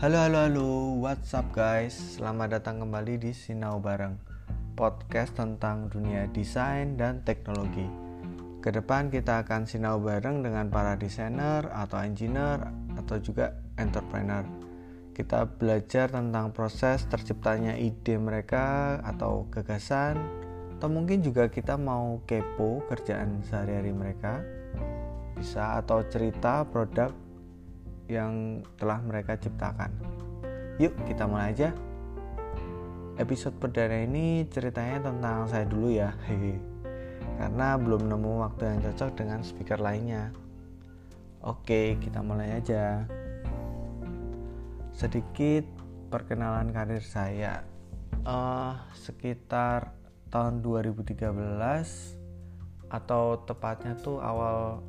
Halo halo halo, what's up guys? Selamat datang kembali di Sinau Bareng Podcast tentang dunia desain dan teknologi. Ke depan kita akan sinau bareng dengan para desainer atau engineer atau juga entrepreneur. Kita belajar tentang proses terciptanya ide mereka atau gagasan Atau mungkin juga kita mau kepo kerjaan sehari-hari mereka. Bisa atau cerita produk yang telah mereka ciptakan. Yuk, kita mulai aja. Episode perdana ini ceritanya tentang saya dulu ya. Karena belum nemu waktu yang cocok dengan speaker lainnya. Oke, kita mulai aja. Sedikit perkenalan karir saya. Uh, sekitar tahun 2013 atau tepatnya tuh awal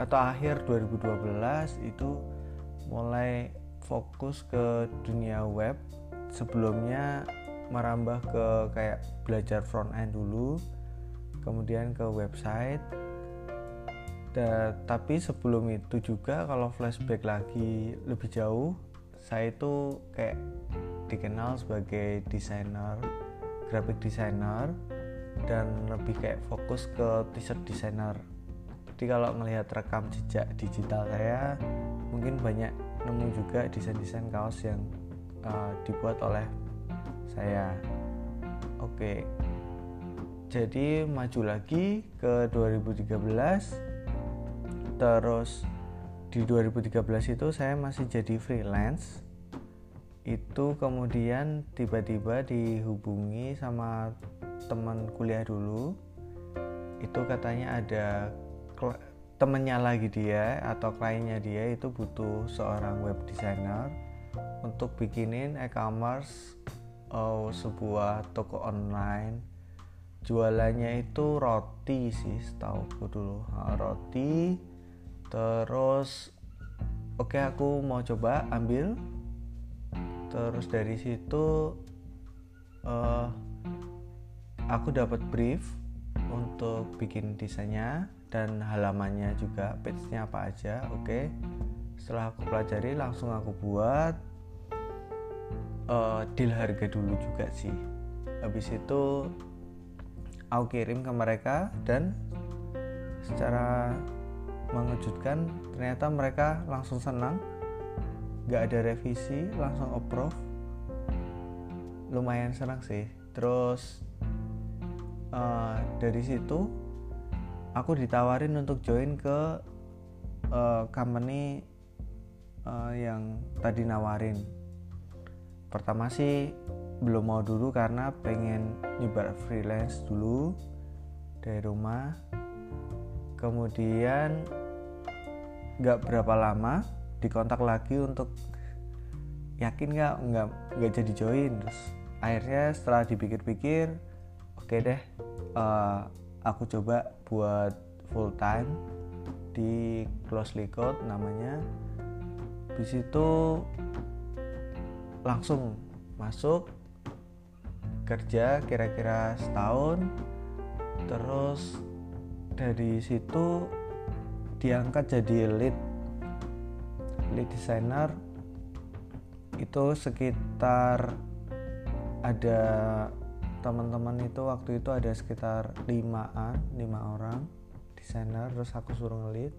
atau akhir 2012 itu mulai fokus ke dunia web. Sebelumnya merambah ke kayak belajar front end dulu kemudian ke website. Da, tapi sebelum itu juga kalau flashback lagi lebih jauh saya itu kayak dikenal sebagai desainer graphic designer dan lebih kayak fokus ke t-shirt designer jadi kalau melihat rekam jejak digital saya mungkin banyak nemu juga desain-desain kaos yang uh, dibuat oleh saya. Oke. Jadi maju lagi ke 2013 terus di 2013 itu saya masih jadi freelance. Itu kemudian tiba-tiba dihubungi sama teman kuliah dulu. Itu katanya ada temennya lagi dia atau kliennya dia itu butuh seorang web designer untuk bikinin e-commerce oh, sebuah toko online. Jualannya itu roti sih setahu dulu. Nah, roti terus oke okay, aku mau coba ambil. Terus dari situ uh, aku dapat brief untuk bikin desainnya dan halamannya juga page-nya apa aja oke? Okay. setelah aku pelajari langsung aku buat uh, deal harga dulu juga sih. Habis itu aku kirim ke mereka dan secara mengejutkan ternyata mereka langsung senang. Gak ada revisi langsung approve. Lumayan senang sih. Terus uh, dari situ aku ditawarin untuk join ke uh, company uh, yang tadi nawarin. Pertama sih belum mau dulu karena pengen nyoba freelance dulu dari rumah. Kemudian nggak berapa lama dikontak lagi untuk yakin nggak? Nggak nggak jadi join? Terus akhirnya setelah dipikir-pikir oke okay deh uh, aku coba buat full time di closely code namanya. Di situ langsung masuk kerja kira-kira setahun. Terus dari situ diangkat jadi lead lead designer. Itu sekitar ada teman-teman itu waktu itu ada sekitar limaan lima orang desainer terus aku suruh ngelit.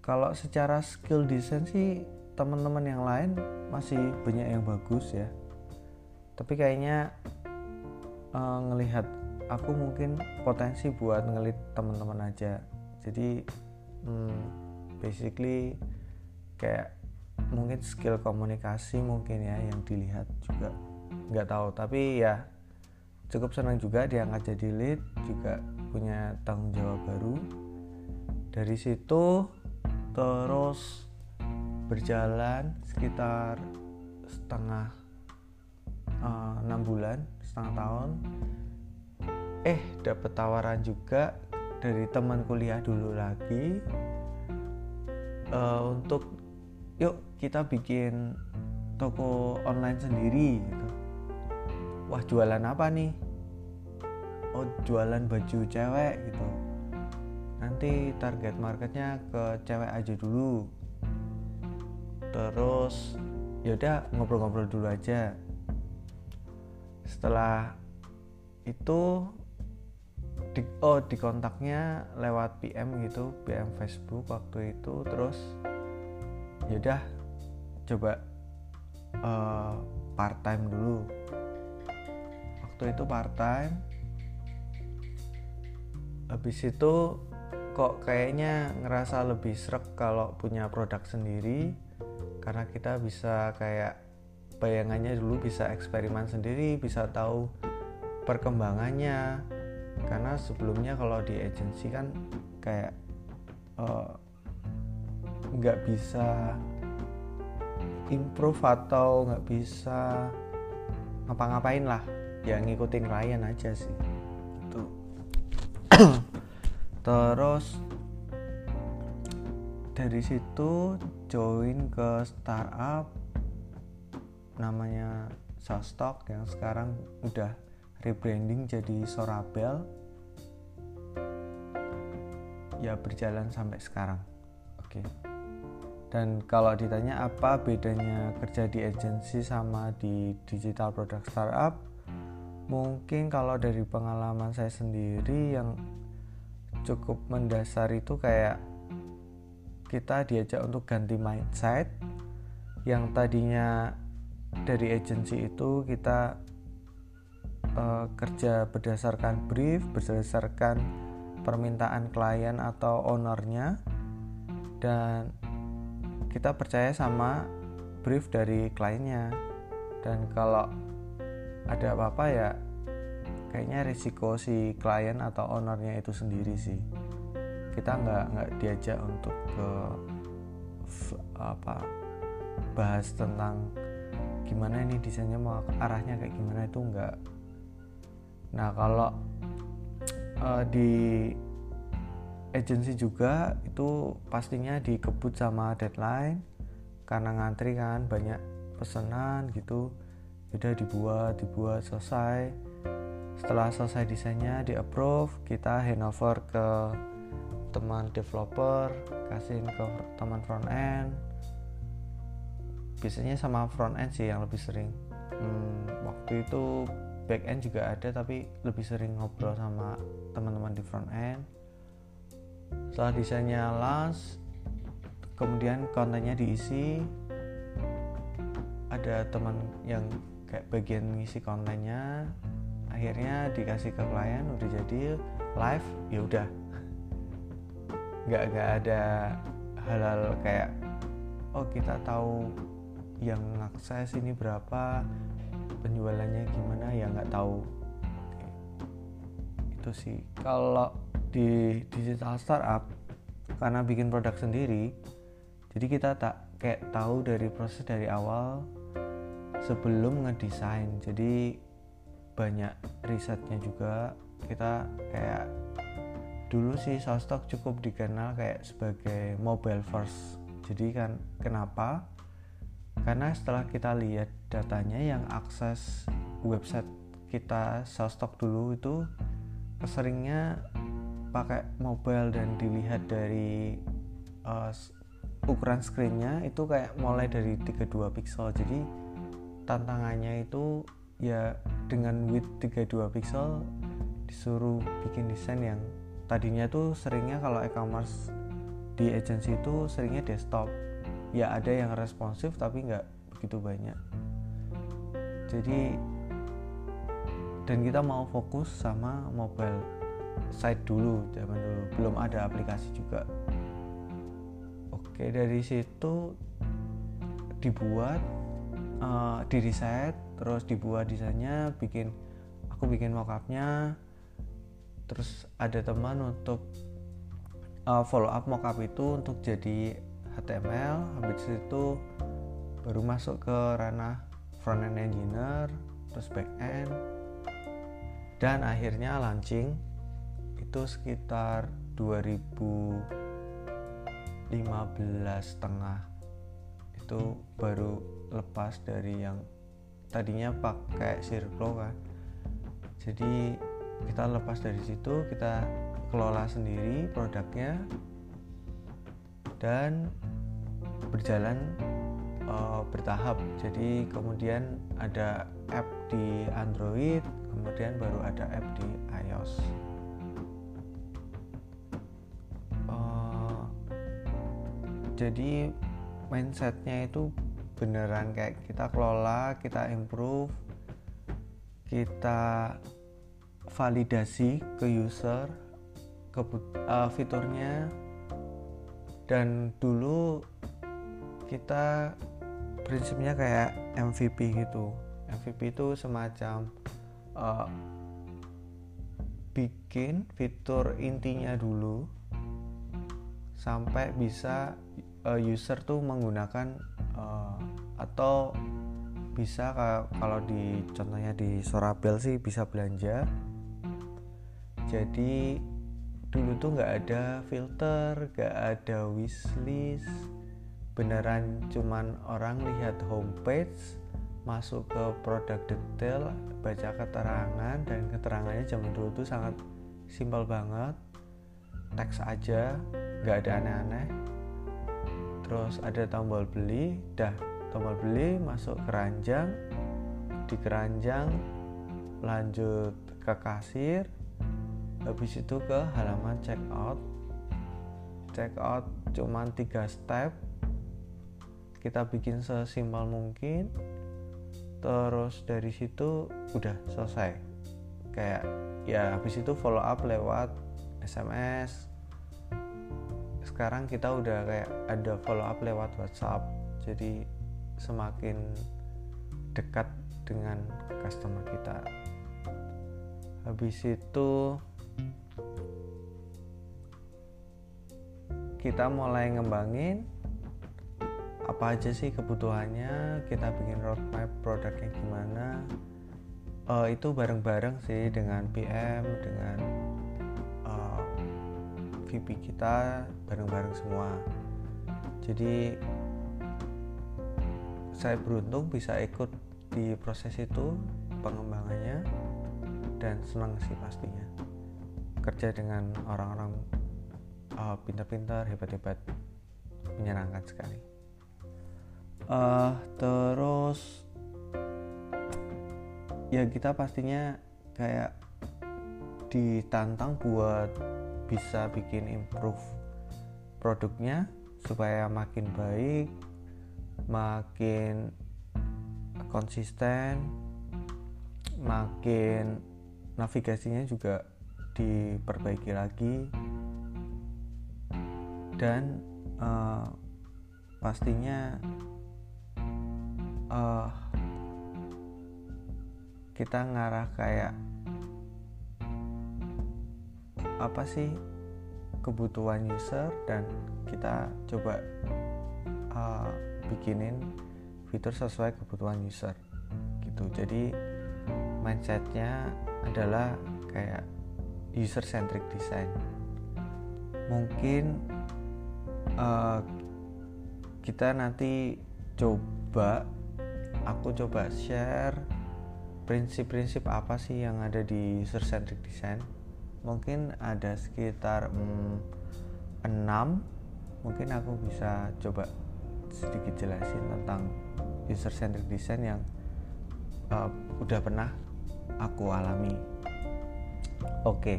Kalau secara skill desain sih teman-teman yang lain masih banyak yang bagus ya. Tapi kayaknya uh, ngelihat aku mungkin potensi buat ngelit teman-teman aja. Jadi hmm, basically kayak mungkin skill komunikasi mungkin ya yang dilihat juga. Nggak tahu tapi ya cukup senang juga diangkat jadi lead juga punya tanggung jawab baru. Dari situ terus berjalan sekitar setengah eh, enam uh, bulan setengah tahun. Eh dapat tawaran juga dari teman kuliah dulu lagi. Uh, untuk yuk kita bikin toko online sendiri gitu wah jualan apa nih? Oh jualan baju cewek gitu. Nanti target marketnya ke cewek aja dulu. Terus yaudah ngobrol-ngobrol dulu aja. Setelah itu di, oh di kontaknya lewat PM gitu PM Facebook waktu itu. Terus yaudah coba uh, part time dulu waktu itu part time habis itu kok kayaknya ngerasa lebih serak kalau punya produk sendiri karena kita bisa kayak bayangannya dulu bisa eksperimen sendiri bisa tahu perkembangannya. Karena sebelumnya kalau di agensi kan kayak eh, nggak uh, bisa improve atau nggak bisa ngapa-ngapain lah ya ngikutin klien aja sih. Itu. Terus dari situ join ke startup namanya Sostok yang sekarang udah rebranding jadi Sorabel. Ya berjalan sampai sekarang. Oke. Dan kalau ditanya apa bedanya kerja di agensi sama di digital product startup mungkin kalau dari pengalaman saya sendiri yang cukup mendasar itu kayak kita diajak untuk ganti mindset yang tadinya dari agensi itu kita uh, kerja berdasarkan brief, berdasarkan permintaan klien atau ownernya, dan kita percaya sama brief dari kliennya. Dan kalau ada apa-apa ya, kayaknya risiko si klien atau ownernya itu sendiri sih. Kita nggak nggak diajak untuk ke apa bahas tentang gimana ini desainnya mau arahnya kayak gimana itu enggak Nah, kalau uh, di agensi juga itu pastinya dikebut sama deadline karena ngantri kan banyak pesanan gitu. Udah dibuat, dibuat selesai. Setelah selesai desainnya di approve, kita handover ke teman developer, kasihin ke teman front end. Biasanya sama front end sih yang lebih sering. Hmm, waktu itu back end juga ada tapi lebih sering ngobrol sama teman-teman di front end setelah desainnya las kemudian kontennya diisi ada teman yang kayak bagian ngisi kontennya akhirnya dikasih ke klien udah jadi live ya udah. Nggak nggak ada hal-hal kayak oh kita tahu yang akses ini berapa penjualannya gimana ya nggak tahu. Itu sih. Kalau di digital startup karena bikin produk sendiri jadi kita tak kayak tahu dari proses dari awal sebelum ngedesain. Jadi banyak risetnya juga. Kita kayak dulu sih Sostok cukup dikenal kayak sebagai mobile first. Jadi kan kenapa? Karena setelah kita lihat datanya yang akses website kita Salstock dulu itu keseringnya pakai mobile dan dilihat dari uh, ukuran screennya itu kayak mulai dari 32 pixel. Jadi tantangannya itu ya dengan width 32 pixel disuruh bikin desain yang tadinya tuh seringnya kalau e-commerce di agency itu seringnya desktop. Ya ada yang responsif tapi nggak begitu banyak. Jadi dan kita mau fokus sama mobile site dulu zaman dulu. Belum ada aplikasi juga. Oke dari situ dibuat uh, di reset terus dibuat desainnya bikin aku bikin mockupnya. Terus ada teman untuk uh, follow up mockup itu untuk jadi HTML habis itu baru masuk ke ranah front end engineer terus back end dan akhirnya launching itu sekitar 2015 tengah itu baru lepas dari yang tadinya pakai Circlo kan. Jadi kita lepas dari situ kita kelola sendiri produknya dan berjalan uh, bertahap. Jadi kemudian ada app di Android kemudian baru ada app di iOS. Uh, jadi mindsetnya itu beneran kayak kita kelola kita improve kita validasi ke user ke uh, fiturnya. Dan dulu kita prinsipnya kayak MVP gitu. MVP itu semacam uh, bikin fitur intinya dulu sampai bisa uh, user tuh menggunakan uh, atau bisa kalau di contohnya di Sorabel sih bisa belanja. Jadi dulu tuh nggak ada filter nggak ada wishlist. Beneran cuman orang lihat homepage masuk ke produk detail baca keterangan dan keterangannya zaman dulu tuh sangat simpel banget. Teks aja nggak ada aneh-aneh. Terus ada tombol beli dah tombol beli masuk keranjang di keranjang lanjut ke kasir. Habis itu ke halaman check out. Check out cuman tiga step. Kita bikin sesimpel mungkin. Terus dari situ udah selesai. Kayak ya habis itu follow up lewat SMS sekarang kita udah kayak ada follow up lewat WhatsApp. Jadi semakin dekat dengan customer kita. Habis itu kita mulai ngembangin apa aja sih kebutuhannya kita bikin roadmap produknya gimana. Uh, itu bareng-bareng sih dengan PM dengan uh, eh, VP kita bareng-bareng semua. Jadi saya beruntung bisa ikut di proses itu pengembangannya dan senang sih pastinya. Kerja dengan orang-orang uh, pintar-pintar hebat-hebat menyenangkan sekali. Uh, terus ya kita pastinya kayak ditantang buat bisa bikin improve produknya supaya makin baik makin konsisten makin navigasinya juga diperbaiki lagi. Dan uh, pastinya uh, kita ngarah kayak apa sih kebutuhan user dan kita coba uh, bikinin fitur sesuai kebutuhan user gitu. Jadi mindsetnya adalah kayak user centric design. Mungkin uh, kita nanti coba aku coba share prinsip-prinsip apa sih yang ada di user centric design. Mungkin ada sekitar mm, 6 mungkin aku bisa coba sedikit jelasin tentang user centric design yang uh, udah pernah aku alami oke okay.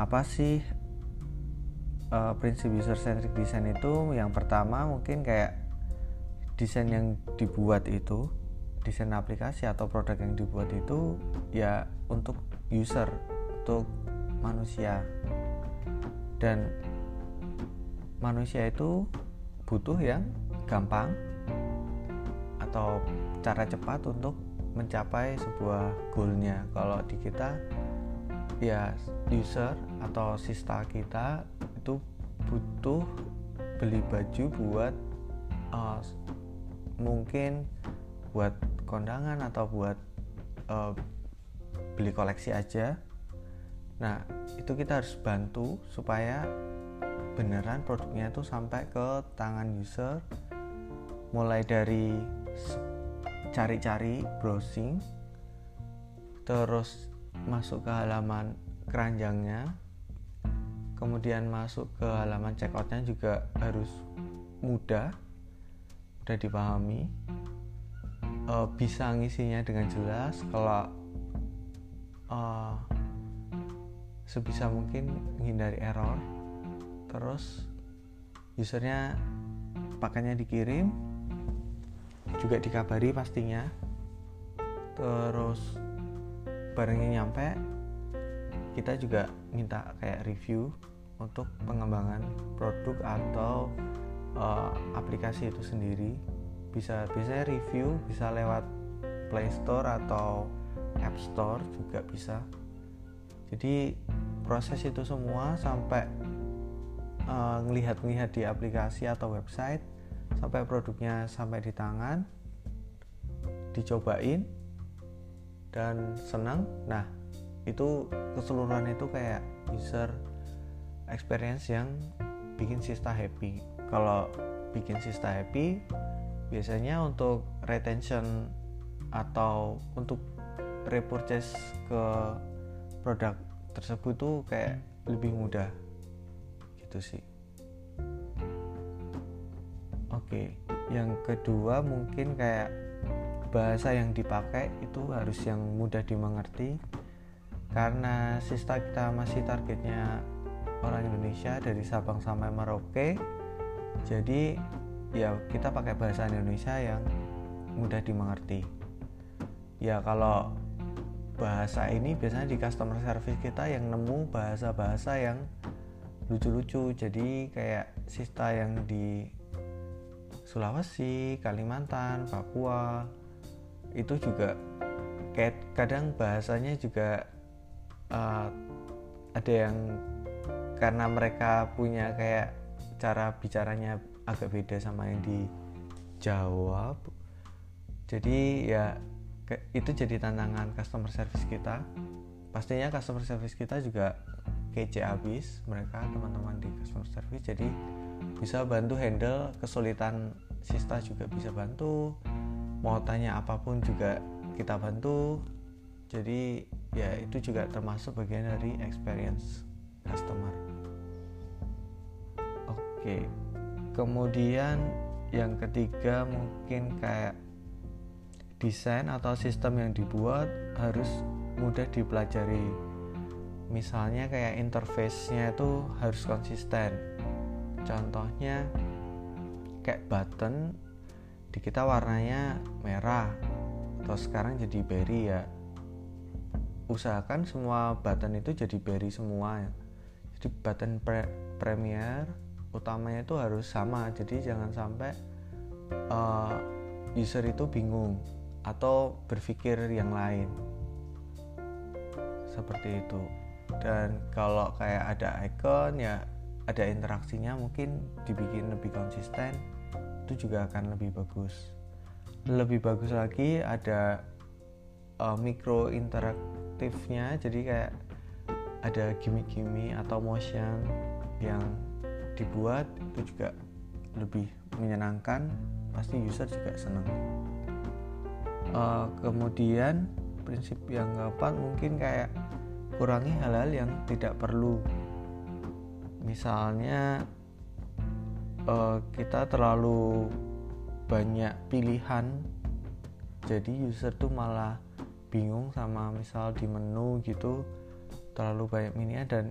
apa sih uh, prinsip user centric design itu yang pertama mungkin kayak desain yang dibuat itu desain aplikasi atau produk yang dibuat itu ya untuk user untuk manusia dan manusia itu butuh yang gampang atau cara cepat untuk mencapai sebuah goalnya. Kalau di kita ya user atau sista kita itu butuh beli baju buat uh, mungkin buat kondangan atau buat uh, beli koleksi aja. Nah itu kita harus bantu supaya beneran produknya itu sampai ke tangan user. Mulai dari cari-cari browsing terus masuk ke halaman keranjangnya. Kemudian masuk ke halaman checkoutnya juga harus mudah udah dipahami. Uh, bisa ngisinya dengan jelas kalau uh, sebisa mungkin menghindari error terus usernya pakainya dikirim juga dikabari pastinya. Terus barangnya nyampe kita juga minta kayak review untuk pengembangan produk atau uh, aplikasi itu sendiri. Bisa biasanya review bisa lewat Play Store atau App Store juga bisa. Jadi proses itu semua sampai uh, ngelihat-ngelihat di aplikasi atau website sampai produknya sampai di tangan dicobain dan senang. Nah itu keseluruhan itu kayak user experience yang bikin Sista happy. Kalau bikin Sista happy biasanya untuk retention atau untuk repurchase ke produk tersebut tuh kayak lebih mudah gitu sih. Oke yang kedua mungkin kayak bahasa yang dipakai itu harus yang mudah dimengerti. Karena sista kita masih targetnya orang Indonesia dari Sabang sampai Merauke. Jadi ya kita pakai bahasa Indonesia yang mudah dimengerti. Ya kalau bahasa ini biasanya di customer service kita yang nemu bahasa-bahasa yang lucu-lucu. Jadi kayak sista yang di Sulawesi, Kalimantan, Papua itu juga kayak kadang bahasanya juga uh, ada yang karena mereka punya kayak cara bicaranya agak beda sama yang dijawab jadi ya itu jadi tantangan customer service kita. Pastinya customer service kita juga kece abis mereka teman-teman di customer service jadi bisa bantu handle kesulitan sista juga bisa bantu mau tanya apa pun juga kita bantu. Jadi ya itu juga termasuk bagian dari experience customer. Oke kemudian yang ketiga mungkin kayak desain atau sistem yang dibuat harus mudah dipelajari misalnya kayak interface-nya itu harus konsisten. Contohnya kayak button di kita warnanya merah atau sekarang jadi berry ya. Usahakan semua button itu jadi berry semua. Jadi button pre premier utamanya itu harus sama. Jadi jangan sampai uh, user itu bingung atau berpikir yang lain. Seperti itu dan kalau kayak ada icon ya ada interaksinya mungkin dibikin lebih konsisten itu juga akan lebih bagus. Lebih bagus lagi ada uh, mikro interaktifnya jadi kayak ada gimmick-gimmick atau motion yang dibuat itu juga lebih menyenangkan pasti user juga senang uh, kemudian prinsip yang keempat mungkin kayak kurangi hal-hal yang tidak perlu. Misalnya uh, kita terlalu banyak pilihan jadi user tuh malah bingung sama misal di menu gitu terlalu banyak mininya dan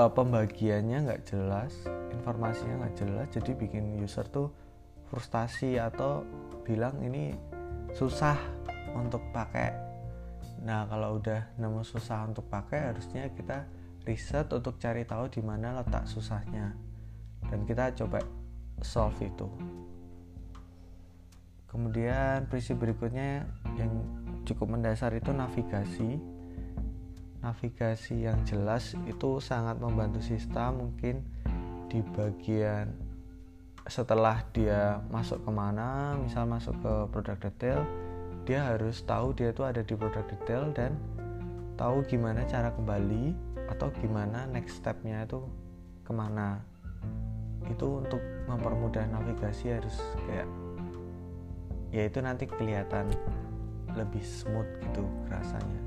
uh, pembagiannya nggak jelas informasinya nggak jelas jadi bikin user tuh frustasi atau bilang ini susah untuk pakai nah kalau udah nemu susah untuk pakai harusnya kita riset untuk cari tahu di mana letak susahnya. Dan kita coba solve itu. Kemudian prinsip berikutnya yang cukup mendasar itu navigasi. Navigasi yang jelas itu sangat membantu sistem mungkin di bagian setelah dia masuk ke mana misal masuk ke produk detail dia harus tahu dia itu ada di produk detail dan tahu gimana cara kembali atau gimana next stepnya itu ke mana. Itu untuk mempermudah navigasi harus kayak ya itu nanti kelihatan lebih smooth gitu rasanya.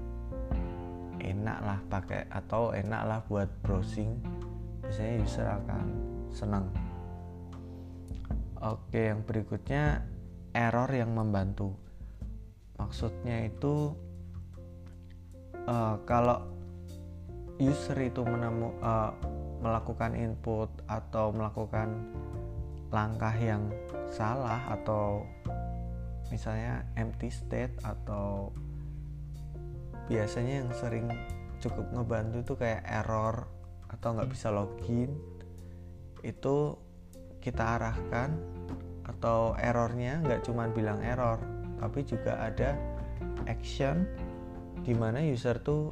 Enak lah pakai atau enak lah buat browsing. Biasanya user akan senang. Oke, yang berikutnya error yang membantu. Maksudnya itu uh, kalau user itu menemu uh, melakukan input atau melakukan langkah yang salah atau misalnya empty state atau biasanya yang sering cukup ngebantu itu kayak error atau nggak bisa login itu kita arahkan atau errornya nggak cuma bilang error tapi juga ada action di mana user tuh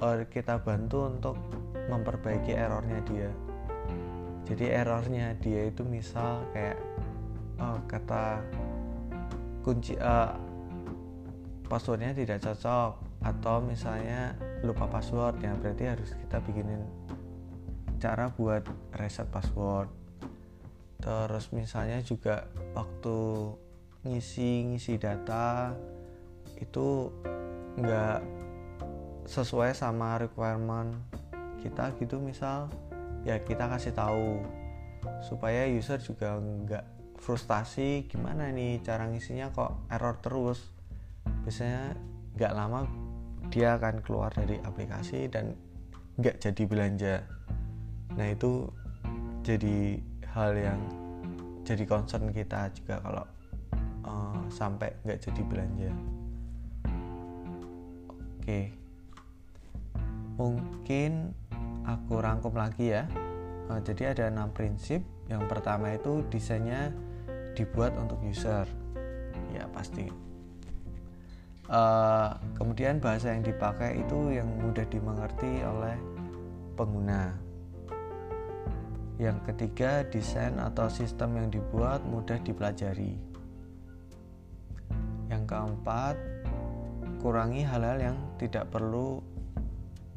uh, kita bantu untuk memperbaiki errornya dia. Jadi errornya dia itu misal kayak uh, kata kunci uh, passwordnya tidak cocok atau misalnya lupa password ya berarti harus kita bikinin cara buat reset password. Terus misalnya juga waktu ngisi ngisi data itu nggak sesuai sama requirement kita gitu. Misal ya kita kasih tahu supaya user juga nggak frustasi gimana nih cara ngisinya kok error terus. Biasanya nggak lama dia akan keluar dari aplikasi dan nggak jadi belanja. Nah itu jadi hal yang jadi concern kita juga kalau uh, sampai nggak jadi belanja. Oke. Mungkin aku rangkum lagi ya. Uh, jadi ada enam prinsip. Yang pertama itu desainnya dibuat untuk user. Ya pasti. Uh, kemudian bahasa yang dipakai itu yang mudah dimengerti oleh pengguna. Yang ketiga, desain atau sistem yang dibuat mudah dipelajari. Keempat, kurangi hal-hal yang tidak perlu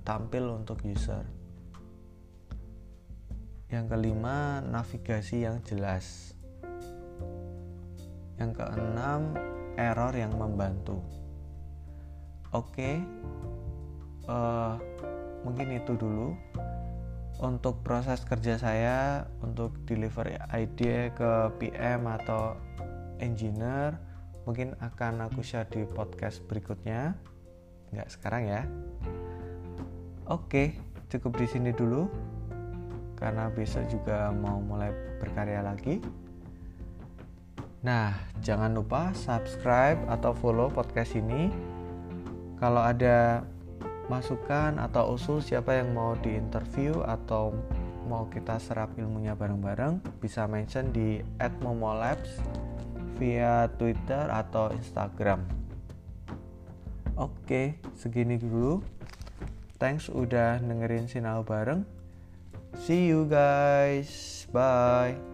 tampil untuk user. Yang kelima, navigasi yang jelas. Yang keenam, error yang membantu. Oke, uh, mungkin itu dulu untuk proses kerja saya untuk deliver ide ke PM atau engineer mungkin akan aku share di podcast berikutnya. Nggak sekarang ya. Oke cukup di sini dulu. Karena besok juga mau mulai berkarya lagi. Nah jangan lupa subscribe atau follow podcast ini. Kalau ada masukan atau usul siapa yang mau diinterview atau mau kita serap ilmunya bareng-bareng bisa mention di @momolabs via Twitter atau Instagram. Oke, segini dulu. Thanks udah dengerin sinau bareng. See you guys. Bye.